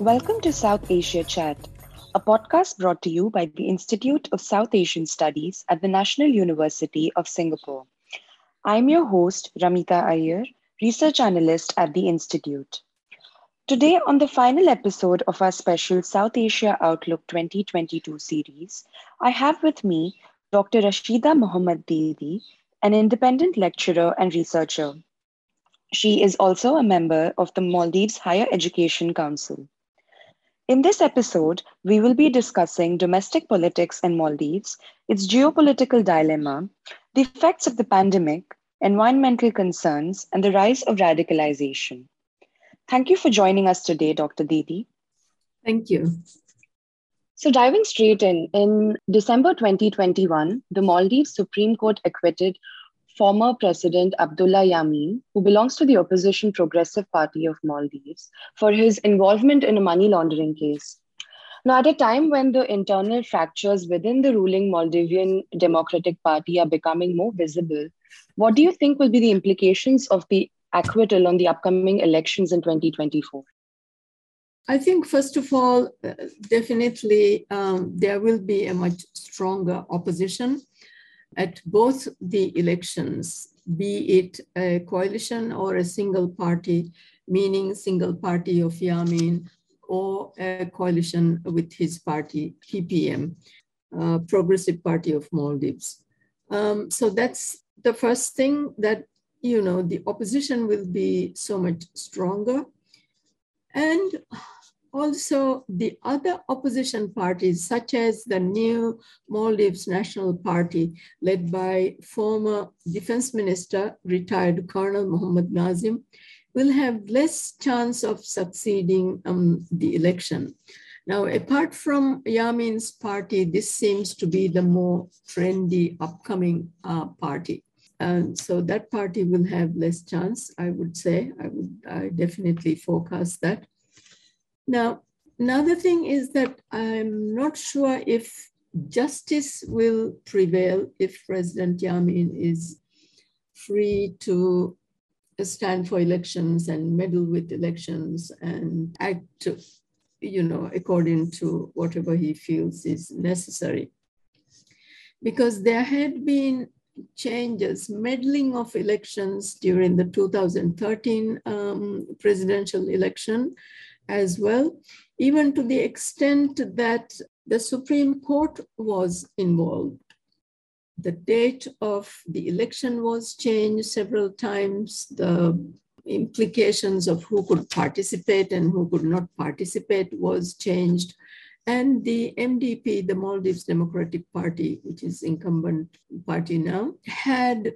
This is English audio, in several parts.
Welcome to South Asia Chat, a podcast brought to you by the Institute of South Asian Studies at the National University of Singapore. I'm your host, Ramita Iyer, research analyst at the Institute. Today, on the final episode of our special South Asia Outlook 2022 series, I have with me Dr. Rasheeda Mohamed Didi, an independent lecturer and researcher. She is also a member of the Maldives Higher Education Council. In this episode, we will be discussing domestic politics in Maldives, its geopolitical dilemma, the effects of the pandemic, environmental concerns, and the rise of radicalization. Thank you for joining us today, Dr. Didi. Thank you. So, diving straight in, in December 2021, the Maldives Supreme Court acquitted former President Abdullah Yameen, who belongs to the opposition Progressive Party of Maldives, for his involvement in a money laundering case. Now, at a time when the internal fractures within the ruling Maldivian Democratic Party are becoming more visible, what do you think will be the implications of the acquittal on the upcoming elections in 2024? I think, first of all, uh, definitely um, there will be a much stronger opposition at both the elections, be it a coalition or a single party, meaning single party of Yameen or a coalition with his party, PPM, uh, Progressive Party of Maldives. Um, so that's the first thing that you know, the opposition will be so much stronger. And also the other opposition parties, such as the new Maldives National Party, led by former Defense Minister, retired Colonel Muhammad Nazim, will have less chance of succeeding um, the election. Now, apart from Yameen's party, this seems to be the more trendy upcoming uh, party. And so that party will have less chance, I would say. I would I definitely forecast that. Now, another thing is that I'm not sure if justice will prevail if President Yameen is free to stand for elections and meddle with elections and act, you know, according to whatever he feels is necessary. Because there had been changes, meddling of elections during the 2013 um, presidential election as well, even to the extent that the Supreme Court was involved. The date of the election was changed several times. The implications of who could participate and who could not participate was changed. And the MDP, the Maldives Democratic Party, which is incumbent party now, had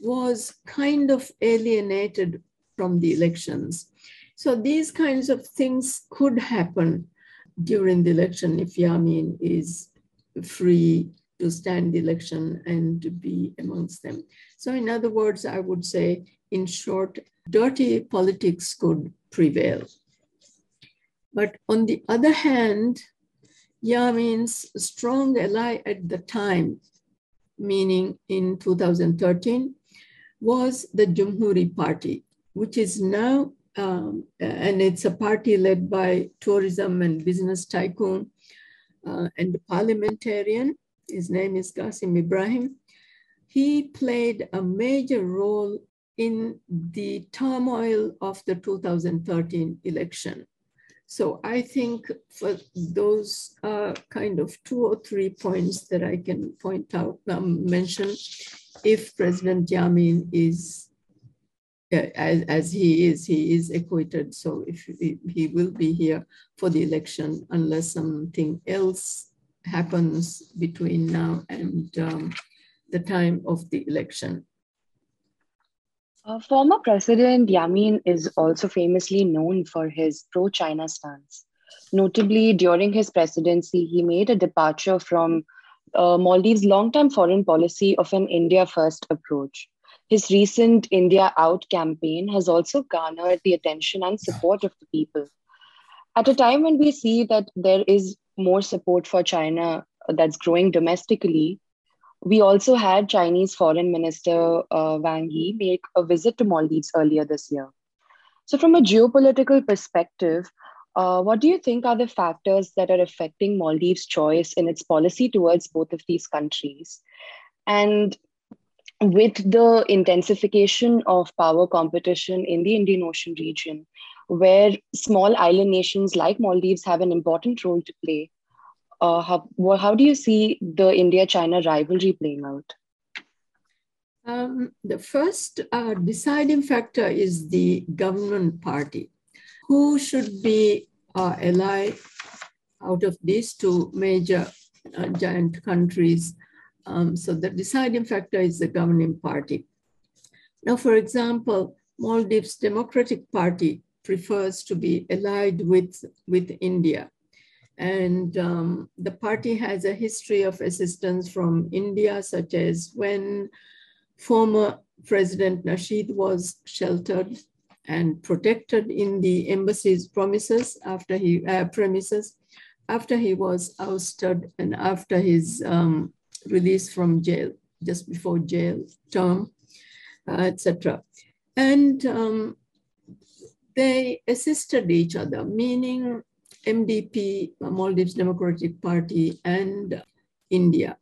was kind of alienated from the elections. So these kinds of things could happen during the election if Yameen is free to stand the election and to be amongst them. So in other words, I would say, in short, dirty politics could prevail. But on the other hand, Yameen's strong ally at the time, meaning in 2013, was the Jumhooree Party, which is now, um, and it's a party led by tourism and business tycoon uh, and parliamentarian. His name is Gasim Ibrahim. He played a major role in the turmoil of the 2013 election. So I think for those uh, kind of two or three points that I can point out, um, mention, if President Yameen is, as, as he is, he is acquitted. So if he, he will be here for the election unless something else happens between now and um, the time of the election. Uh, former President Yameen is also famously known for his pro China stance. Notably, during his presidency, he made a departure from uh, Maldives' long term foreign policy of an India first approach. His recent India Out campaign has also garnered the attention and support of the people. At a time when we see that there is more support for China that's growing domestically, we also had Chinese Foreign Minister uh, Wang Yi make a visit to Maldives earlier this year. So, from a geopolitical perspective, Uh, what do you think are the factors that are affecting Maldives' choice in its policy towards both of these countries? And with the intensification of power competition in the Indian Ocean region, where small island nations like Maldives have an important role to play, uh, how, how do you see the India China rivalry playing out? Um, the first uh, deciding factor is the government party. Who should be uh, ally out of these two major uh, giant countries? Um, so the deciding factor is the governing party. Now, for example, Maldives Democratic Party prefers to be allied with, with India. And um, the party has a history of assistance from India, such as when former President Nasheed was sheltered and protected in the embassy's promises after he uh, premises after he was ousted and after his um, release from jail, just before jail term, uh, etc. And um, they assisted each other, meaning MDP, Maldives Democratic Party, and India.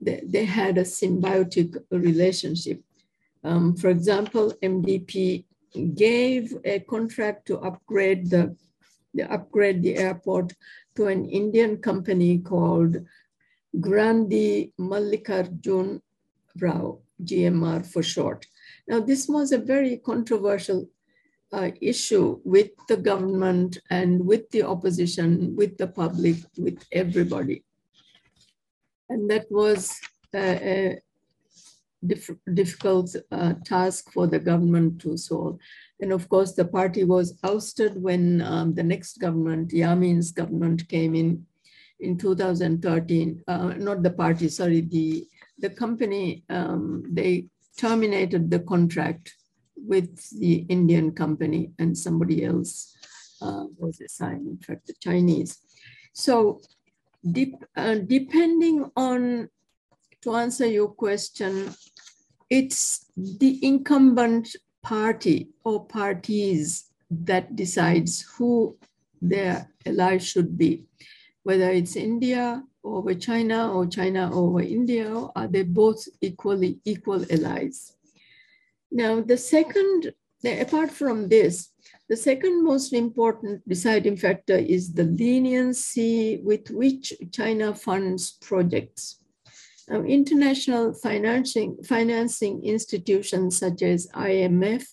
They, they had a symbiotic relationship. Um, for example, MDP gave a contract to upgrade the, the upgrade the airport to an Indian company called Grandhi Mallikarjun Rao, GMR for short. Now, this was a very controversial uh, issue with the government and with the opposition, with the public, with everybody. And that was a, a diff difficult uh, task for the government to solve. And of course, the party was ousted when um, the next government, Yameen's government, came in in 2013. Uh, not the party, sorry, the the company. Um, they terminated the contract with the Indian company, and somebody else uh, was assigned. In fact, the Chinese. So, uh, depending on to answer your question, it's the incumbent party or parties that decides who their ally should be, whether it's India over China or China over India, are they both equally equal allies? Now, the second, apart from this, the second most important deciding factor is the leniency with which China funds projects. Now, international financing, financing institutions such as IMF,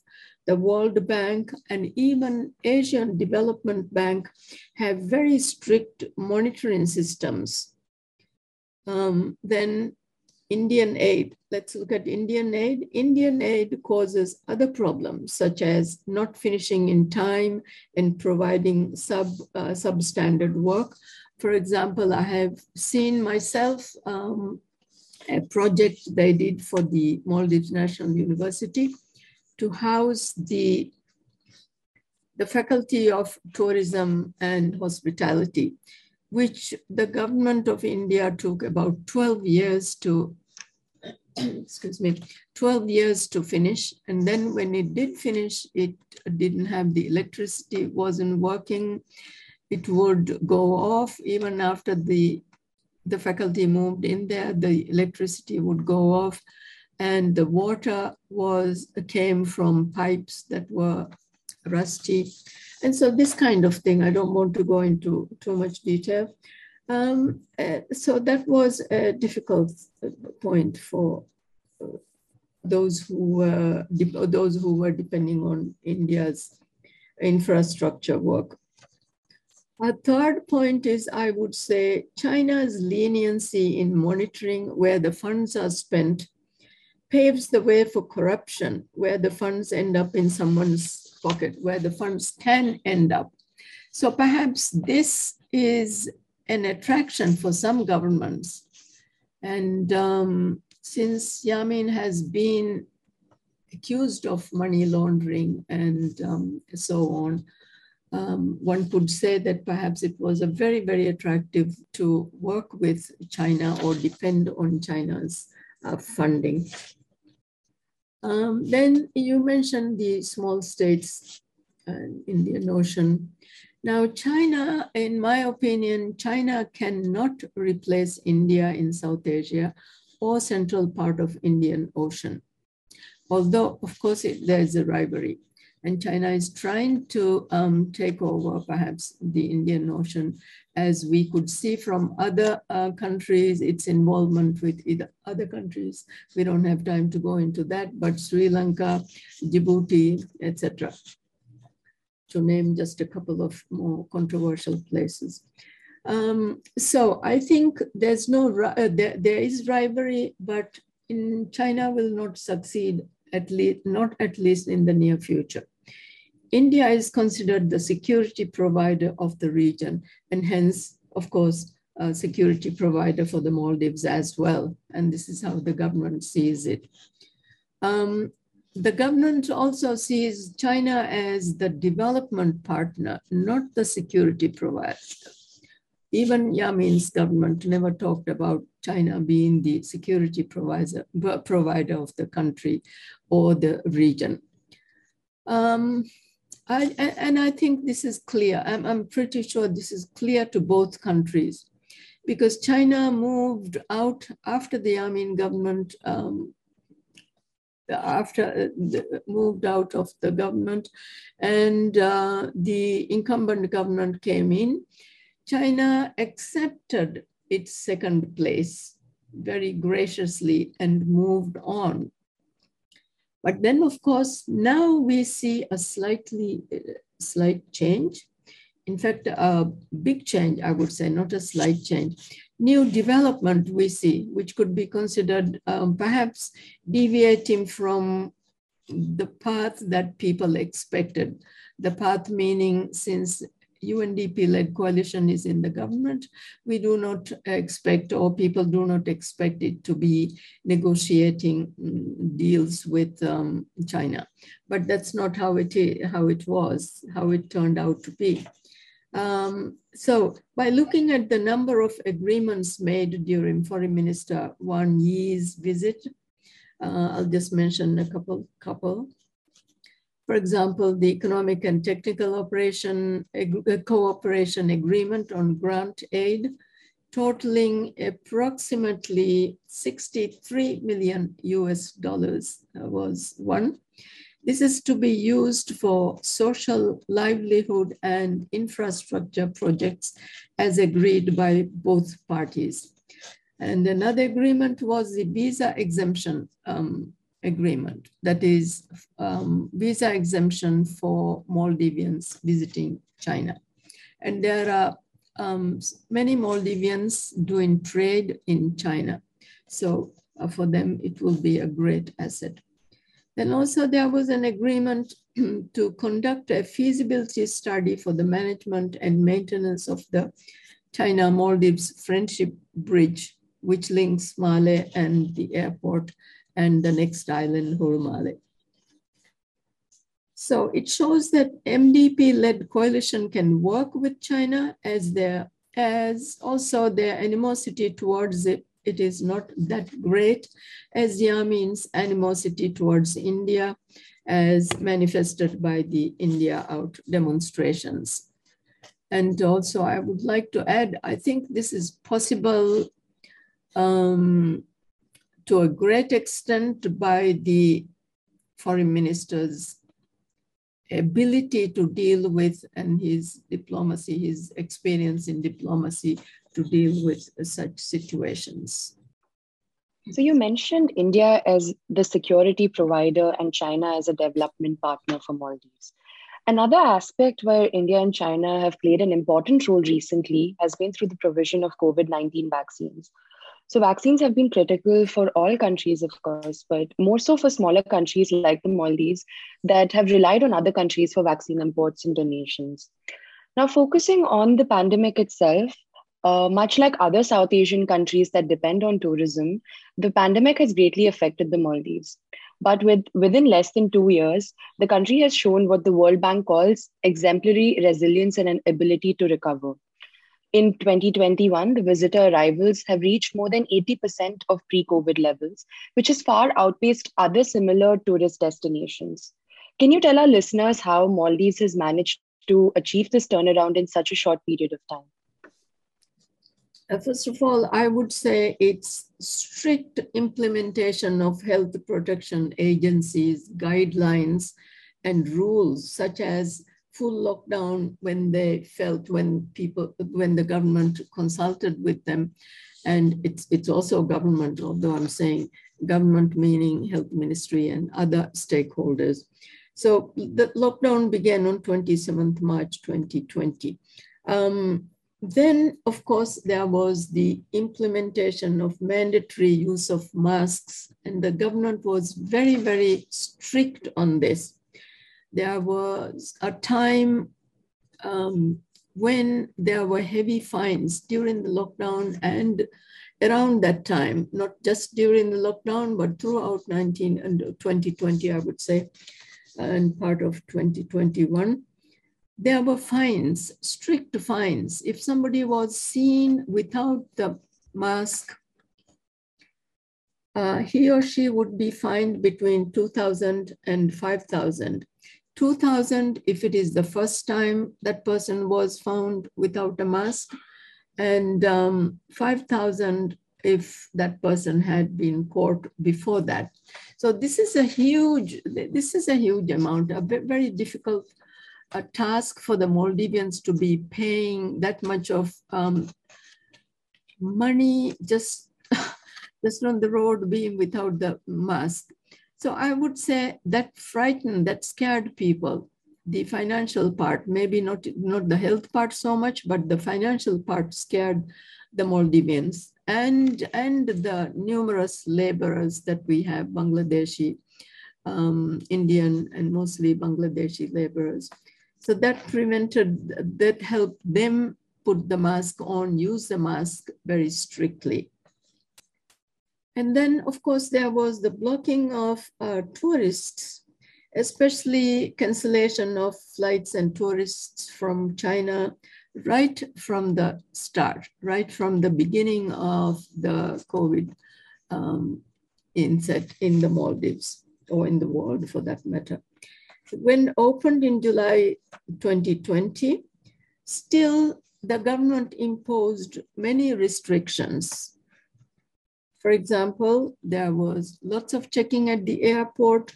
the World Bank, and even Asian Development Bank have very strict monitoring systems. Um, then Indian aid, let's look at Indian aid. Indian aid causes other problems such as not finishing in time and providing sub, uh, substandard work. For example, I have seen myself um, a project they did for the Maldives National University to house the, the Faculty of Tourism and Hospitality, which the government of India took about 12 years to, excuse me, 12 years to finish. And then when it did finish, it didn't have the electricity, wasn't working. It would go off even after the the faculty moved in there, the electricity would go off and the water was came from pipes that were rusty. And so this kind of thing, I don't want to go into too much detail. Um, uh, so that was a difficult point for uh, those who were those who were depending on India's infrastructure work. A third point is, I would say, China's leniency in monitoring where the funds are spent paves the way for corruption, where the funds end up in someone's pocket, where the funds can end up. So perhaps this is an attraction for some governments. And um, since Yameen has been accused of money laundering and um, so on, um, one could say that perhaps it was a very, very attractive to work with China or depend on China's uh, funding. Um, then you mentioned the small states uh, Indian Ocean. Now, China, in my opinion, China cannot replace India in South Asia or central part of Indian Ocean. Although, of course, it, there is a rivalry. And China is trying to um, take over perhaps the Indian Ocean, as we could see from other uh, countries, its involvement with other countries. We don't have time to go into that, but Sri Lanka, Djibouti, etc to name just a couple of more controversial places. Um, so I think there's no, uh, there, there is rivalry, but in China will not succeed, at least, not at least in the near future. India is considered the security provider of the region, and hence, of course, a security provider for the Maldives as well. And this is how the government sees it. Um, the government also sees China as the development partner, not the security provider. Even Yameen's government never talked about China being the security provider, provider of the country or the region. Um, I, and I think this is clear. I'm, I'm pretty sure this is clear to both countries because China moved out after the Yameen government um, after uh, moved out of the government and uh, the incumbent government came in, China accepted its second place very graciously and moved on. But then, of course, now we see a slightly uh, slight change. In fact, a big change, I would say, not a slight change new development we see, which could be considered um, perhaps deviating from the path that people expected. The path meaning since UNDP-led coalition is in the government, we do not expect, or people do not expect it to be negotiating mm, deals with um, China. But that's not how it, how it was, how it turned out to be. Um, so by looking at the number of agreements made during Foreign Minister Wang Yi's visit, uh, I'll just mention a couple, couple. For example, the Economic and Technical Operation ag Cooperation Agreement on Grant Aid, totaling approximately 63 million US dollars uh, was one. This is to be used for social livelihood and infrastructure projects as agreed by both parties. And another agreement was the visa exemption um, agreement, that is um, visa exemption for Maldivians visiting China. And there are um, many Maldivians doing trade in China. So uh, for them, it will be a great asset. Then also there was an agreement to conduct a feasibility study for the management and maintenance of the China Maldives Friendship Bridge, which links Male and the airport and the next island, Hulhumale. So it shows that MDP-led coalition can work with China as their as also their animosity towards it it is not that great as Yameen's animosity towards India as manifested by the India out demonstrations. And also I would like to add, I think this is possible um, to a great extent by the foreign minister's ability to deal with and his diplomacy, his experience in diplomacy to deal with such situations. So you mentioned India as the security provider and China as a development partner for Maldives. Another aspect where India and China have played an important role recently has been through the provision of COVID 19 vaccines. So, vaccines have been critical for all countries, of course, but more so for smaller countries like the Maldives that have relied on other countries for vaccine imports and donations. Now, focusing on the pandemic itself, uh, much like other South Asian countries that depend on tourism, the pandemic has greatly affected the Maldives. But with, within less than two years, the country has shown what the World Bank calls exemplary resilience and an ability to recover. In 2021, the visitor arrivals have reached more than 80% of pre COVID levels, which has far outpaced other similar tourist destinations. Can you tell our listeners how Maldives has managed to achieve this turnaround in such a short period of time? Uh, first of all, I would say it's strict implementation of health protection agencies, guidelines, and rules, such as full lockdown when they felt when people when the government consulted with them. And it's it's also government although i'm saying government meaning health ministry and other stakeholders. So the lockdown began on 27th march 2020 um, then, of course, there was the implementation of mandatory use of masks, and the government was very, very strict on this. There was a time um, when there were heavy fines during the lockdown and around that time, not just during the lockdown, but throughout 19 and 2020, I would say, and part of 2021 there were fines, strict fines. If somebody was seen without the mask, uh, he or she would be fined between 2,000 and 5,000. 2,000 if it is the first time that person was found without a mask, and um, 5,000 if that person had been caught before that. So this is a huge, this is a huge amount, a very difficult a task for the Maldivians to be paying that much of um, money just, just on the road being without the mask. So I would say that frightened, that scared people. The financial part, maybe not, not the health part so much, but the financial part scared the Maldivians and, and the numerous laborers that we have, Bangladeshi, um, Indian, and mostly Bangladeshi laborers. So that prevented, that helped them put the mask on, use the mask very strictly. And then, of course, there was the blocking of uh, tourists, especially cancellation of flights and tourists from China right from the start, right from the beginning of the COVID um, inset in the Maldives or in the world for that matter when opened in July 2020, still the government imposed many restrictions. For example, there was lots of checking at the airport.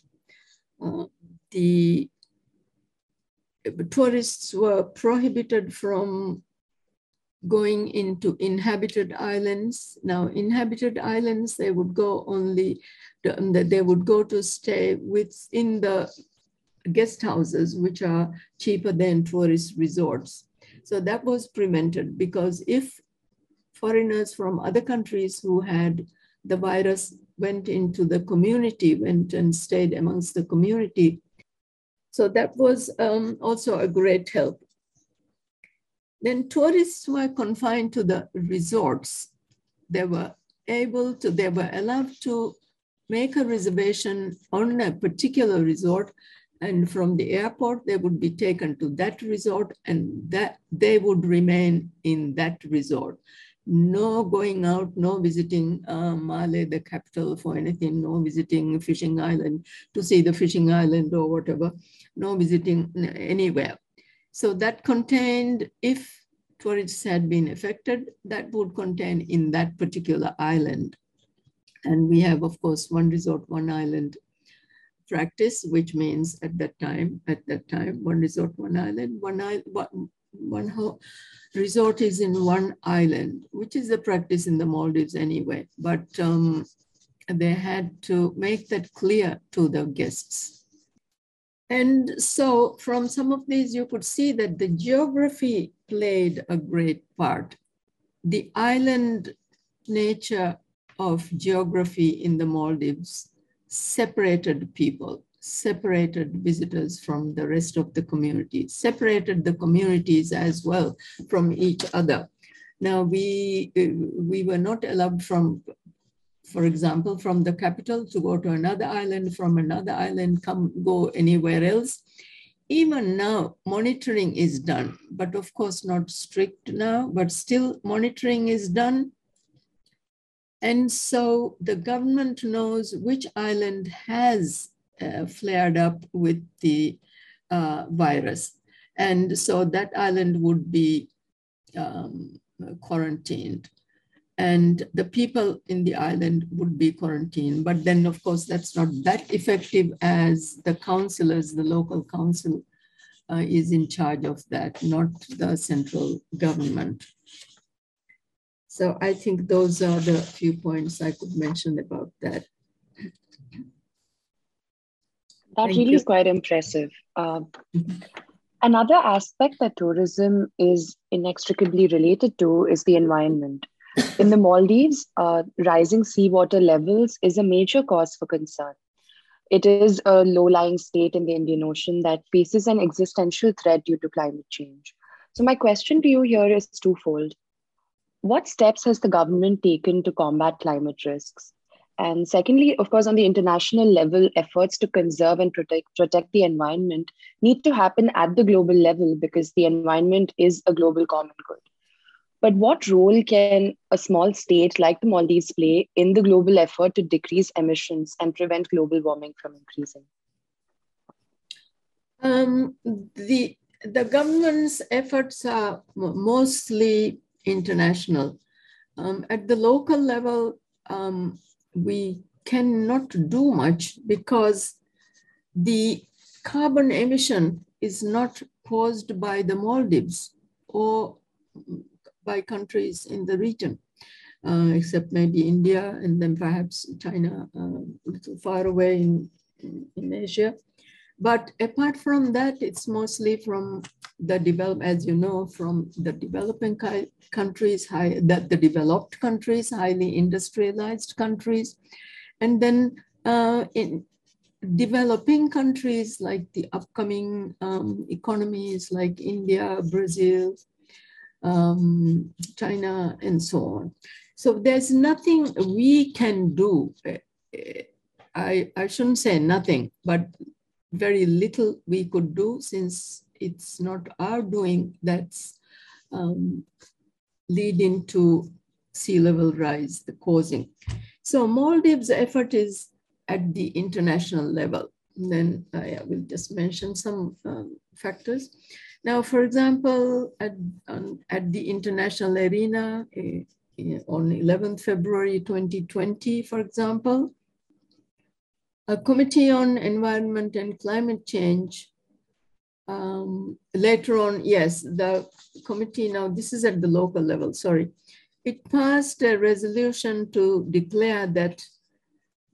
Uh, the tourists were prohibited from going into inhabited islands. Now, inhabited islands, they would go only, they would go to stay within the guest houses, which are cheaper than tourist resorts. So that was prevented because if foreigners from other countries who had the virus went into the community, went and stayed amongst the community. So that was um, also a great help. Then tourists were confined to the resorts. They were able to, they were allowed to make a reservation on a particular resort and from the airport they would be taken to that resort and that they would remain in that resort no going out no visiting uh, Male, the capital for anything no visiting fishing island to see the fishing island or whatever no visiting anywhere. So that contained if tourists had been affected that would contain in that particular island. And we have of course one resort one island practice, which means at that time, at that time, one resort, one island, one, one, one resort is in one island, which is the practice in the Maldives anyway. But um, they had to make that clear to the guests. And so from some of these, you could see that the geography played a great part. The island nature of geography in the Maldives separated people, separated visitors from the rest of the community, separated the communities as well from each other. Now, we, we were not allowed from, for example, from the capital to go to another island, from another island, come go anywhere else. Even now, monitoring is done, but of course not strict now, but still monitoring is done and so the government knows which island has uh, flared up with the uh, virus. And so that island would be um, quarantined. And the people in the island would be quarantined. But then, of course, that's not that effective as the councillors, the local council uh, is in charge of that, not the central government. So I think those are the few points I could mention about that. That Thank really you. is quite impressive. Uh. Another aspect that tourism is inextricably related to is the environment. In the Maldives, uh, rising seawater levels is a major cause for concern. It is a low lying state in the Indian Ocean that faces an existential threat due to climate change. So, my question to you here is twofold. What steps has the government taken to combat climate risks? And secondly, of course, on the international level, efforts to conserve and protect, protect the environment need to happen at the global level because the environment is a global common good. But what role can a small state like the Maldives play in the global effort to decrease emissions and prevent global warming from increasing? Um, the, the government's efforts are mostly international. Um, at the local level, um, we cannot do much because the carbon emission is not caused by the Maldives or by countries in the region, uh, except maybe India and then perhaps China uh, a little far away in, in, in, Asia. But apart from that, it's mostly from the develop, as you know, from the developing countries, high, the, the developed countries, highly industrialized countries, and then uh, in developing countries like the upcoming um, economies like India, Brazil, um, China, and so on. So there's nothing we can do. I, I shouldn't say nothing, but very little we could do since it's not our doing that's um, leading to sea level rise, the causing. So Maldives' effort is at the international level. And then I will just mention some um, factors. Now, for example, at, at the international arena uh, on 11th February 2020, for example, a committee on environment and climate change. Um, later on, yes, the committee now, this is at the local level, sorry. It passed a resolution to declare that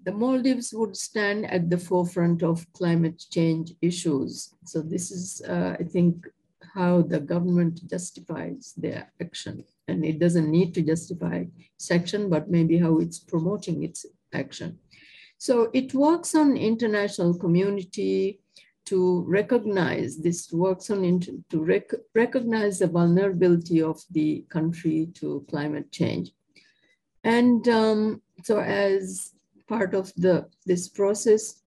the Maldives would stand at the forefront of climate change issues. So this is, uh, I think, how the government justifies their action. And it doesn't need to justify its action, but maybe how it's promoting its action. So it works on international community to recognize this works on to rec recognize the vulnerability of the country to climate change. And um, so as part of the this process,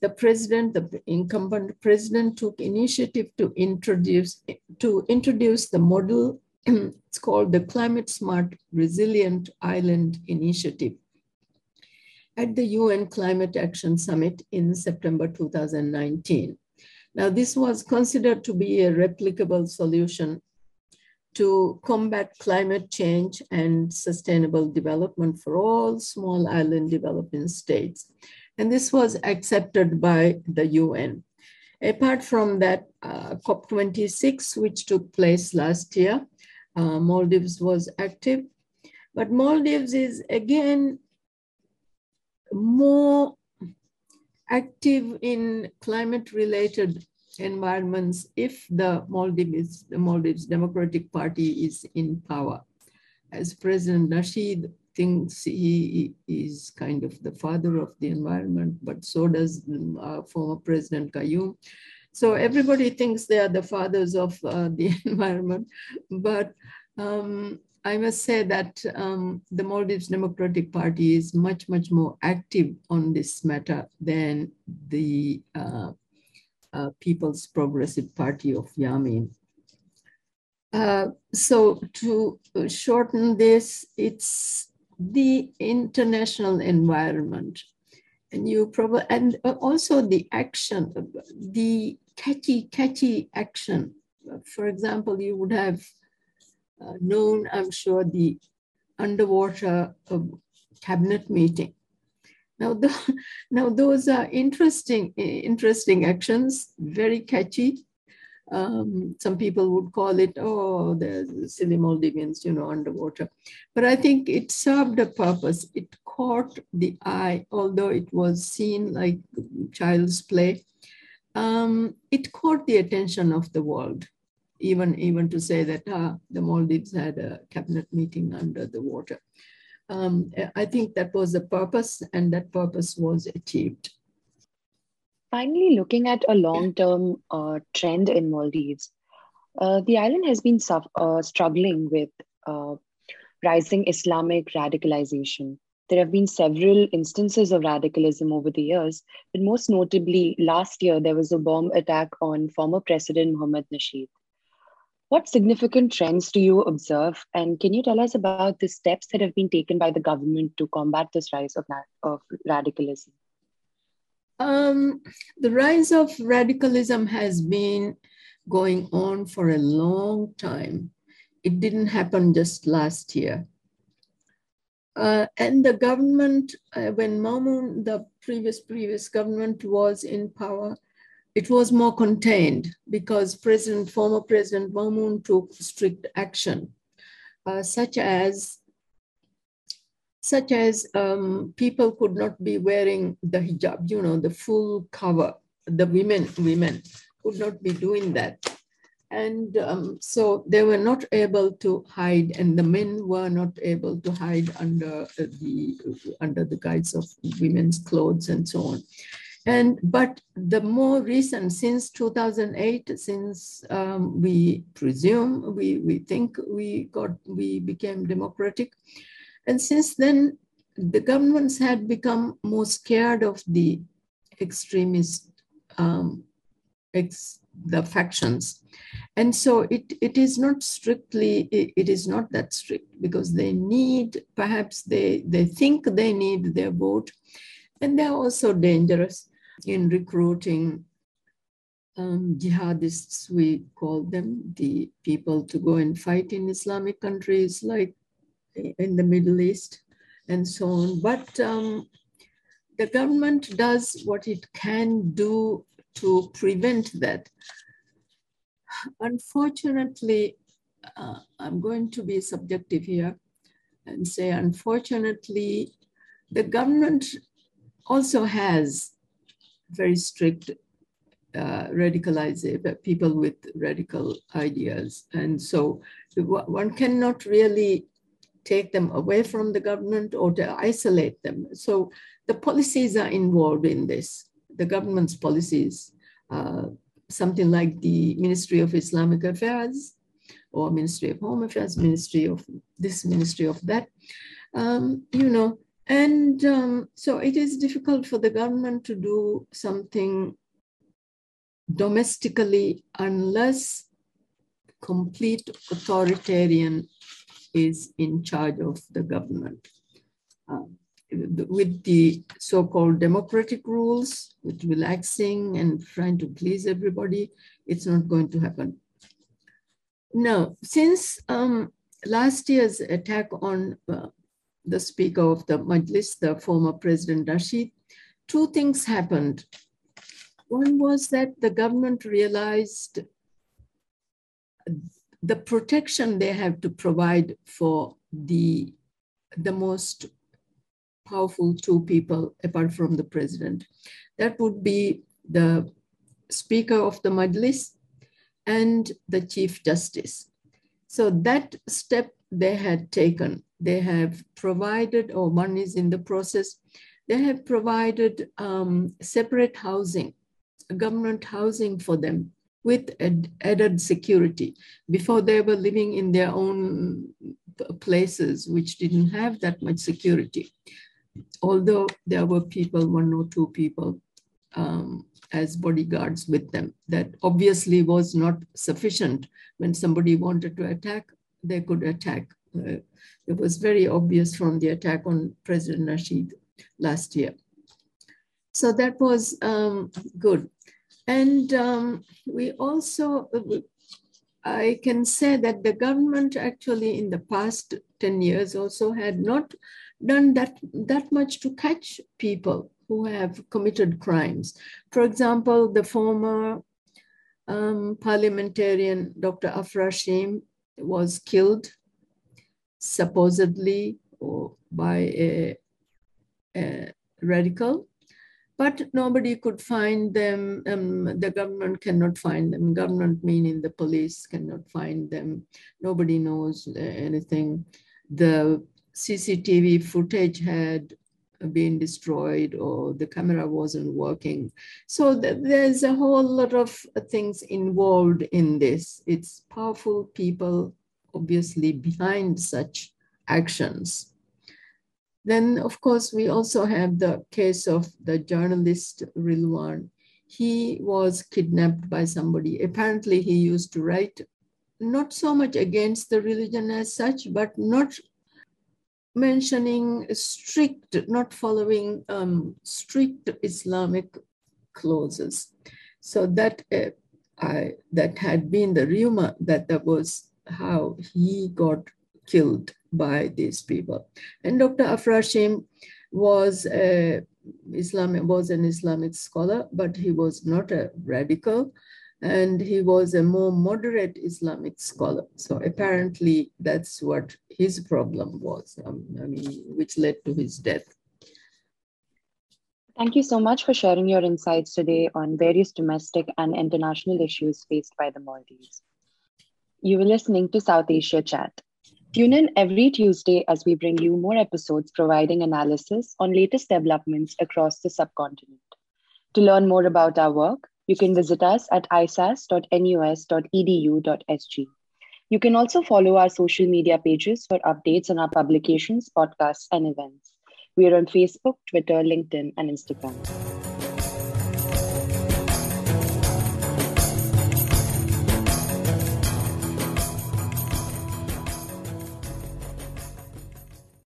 the president, the incumbent president took initiative to introduce, to introduce the model, it's called the Climate Smart Resilient Island Initiative at the UN Climate Action Summit in September 2019. Now, this was considered to be a replicable solution to combat climate change and sustainable development for all small island developing states. And this was accepted by the UN. Apart from that, uh, COP26, which took place last year, uh, Maldives was active. But Maldives is again more active in climate related environments if the Maldives, the Maldives Democratic Party is in power. As President Nasheed thinks he is kind of the father of the environment, but so does uh, former President Gayoom. So everybody thinks they are the fathers of uh, the environment, but um, I must say that um, the Maldives Democratic Party is much, much more active on this matter than the uh, uh, People's Progressive Party of Yameen. Uh, so to shorten this, it's the international environment. And you probably, and also the action, the catchy, catchy action for example, you would have known, I'm sure, the underwater uh, cabinet meeting. Now, the, now those are interesting, interesting actions, very catchy. Um, some people would call it, oh, the silly Maldivians, you know, underwater. But I think it served a purpose. It caught the eye, although it was seen like child's play. Um, it caught the attention of the world even even to say that ah, the Maldives had a cabinet meeting under the water. Um, I think that was the purpose, and that purpose was achieved. Finally, looking at a long-term uh, trend in Maldives, uh, the island has been uh, struggling with uh, rising Islamic radicalization. There have been several instances of radicalism over the years, but most notably, last year there was a bomb attack on former President Mohammad Nasheed. What significant trends do you observe? And can you tell us about the steps that have been taken by the government to combat this rise of, of radicalism? Um, the rise of radicalism has been going on for a long time. It didn't happen just last year. Uh, and the government, uh, when Maumoon, the previous previous government was in power, it was more contained because President, former President Maumoon took strict action, uh, such as such as um, people could not be wearing the hijab, you know, the full cover. The women, women could not be doing that. And um, so they were not able to hide, and the men were not able to hide under the under the guise of women's clothes and so on. And but the more recent, since 2008, since um, we presume we we think we got we became democratic, and since then the governments had become more scared of the extremist um, ex, the factions. And so it, it is not strictly it, it is not that strict because they need perhaps they they think they need their vote. And they're also dangerous in recruiting um, jihadists, we call them, the people to go and fight in Islamic countries like in the Middle East and so on. But um, the government does what it can do to prevent that. Unfortunately, uh, I'm going to be subjective here and say, unfortunately, the government also has very strict uh, radicalized people with radical ideas. And so one cannot really take them away from the government or to isolate them. So the policies are involved in this, the government's policies, uh, something like the Ministry of Islamic Affairs or Ministry of Home Affairs, Ministry of this, Ministry of that. Um, you know, and um, so it is difficult for the government to do something domestically unless complete authoritarian is in charge of the government. Uh, with the so-called democratic rules, with relaxing and trying to please everybody, it's not going to happen. Now, since um, last year's attack on uh, the Speaker of the Majlis, the former President Rashid, two things happened. One was that the government realized the protection they have to provide for the, the most powerful two people apart from the president. That would be the Speaker of the Majlis and the Chief Justice. So that step they had taken they have provided, or one is in the process, they have provided um, separate housing, government housing for them with ad added security. Before they were living in their own places, which didn't have that much security. Although there were people, one or two people um, as bodyguards with them, that obviously was not sufficient. When somebody wanted to attack, they could attack. Uh, it was very obvious from the attack on President Nasheed last year. So that was um, good. And um, we also, I can say that the government actually in the past 10 years also had not done that, that much to catch people who have committed crimes. For example, the former um, parliamentarian Dr. Afrasheem was killed supposedly by a, a radical but nobody could find them. Um, the government cannot find them. Government meaning the police cannot find them. Nobody knows uh, anything. The CCTV footage had been destroyed or the camera wasn't working. So th there's a whole lot of things involved in this. It's powerful people obviously behind such actions. Then, of course, we also have the case of the journalist Rilwan. He was kidnapped by somebody. Apparently, he used to write not so much against the religion as such, but not mentioning strict, not following um, strict Islamic clauses. So that uh, I, that had been the rumor that that was how he got killed by these people. And Dr. Afrasheem was a Islamic was an Islamic scholar, but he was not a radical, and he was a more moderate Islamic scholar. So apparently, that's what his problem was. Um, I mean, which led to his death. Thank you so much for sharing your insights today on various domestic and international issues faced by the Maldives. You were listening to South Asia Chat. Tune in every Tuesday as we bring you more episodes providing analysis on latest developments across the subcontinent. To learn more about our work, you can visit us at isas.nus.edu.sg. You can also follow our social media pages for updates on our publications, podcasts, and events. We are on Facebook, Twitter, LinkedIn, and Instagram.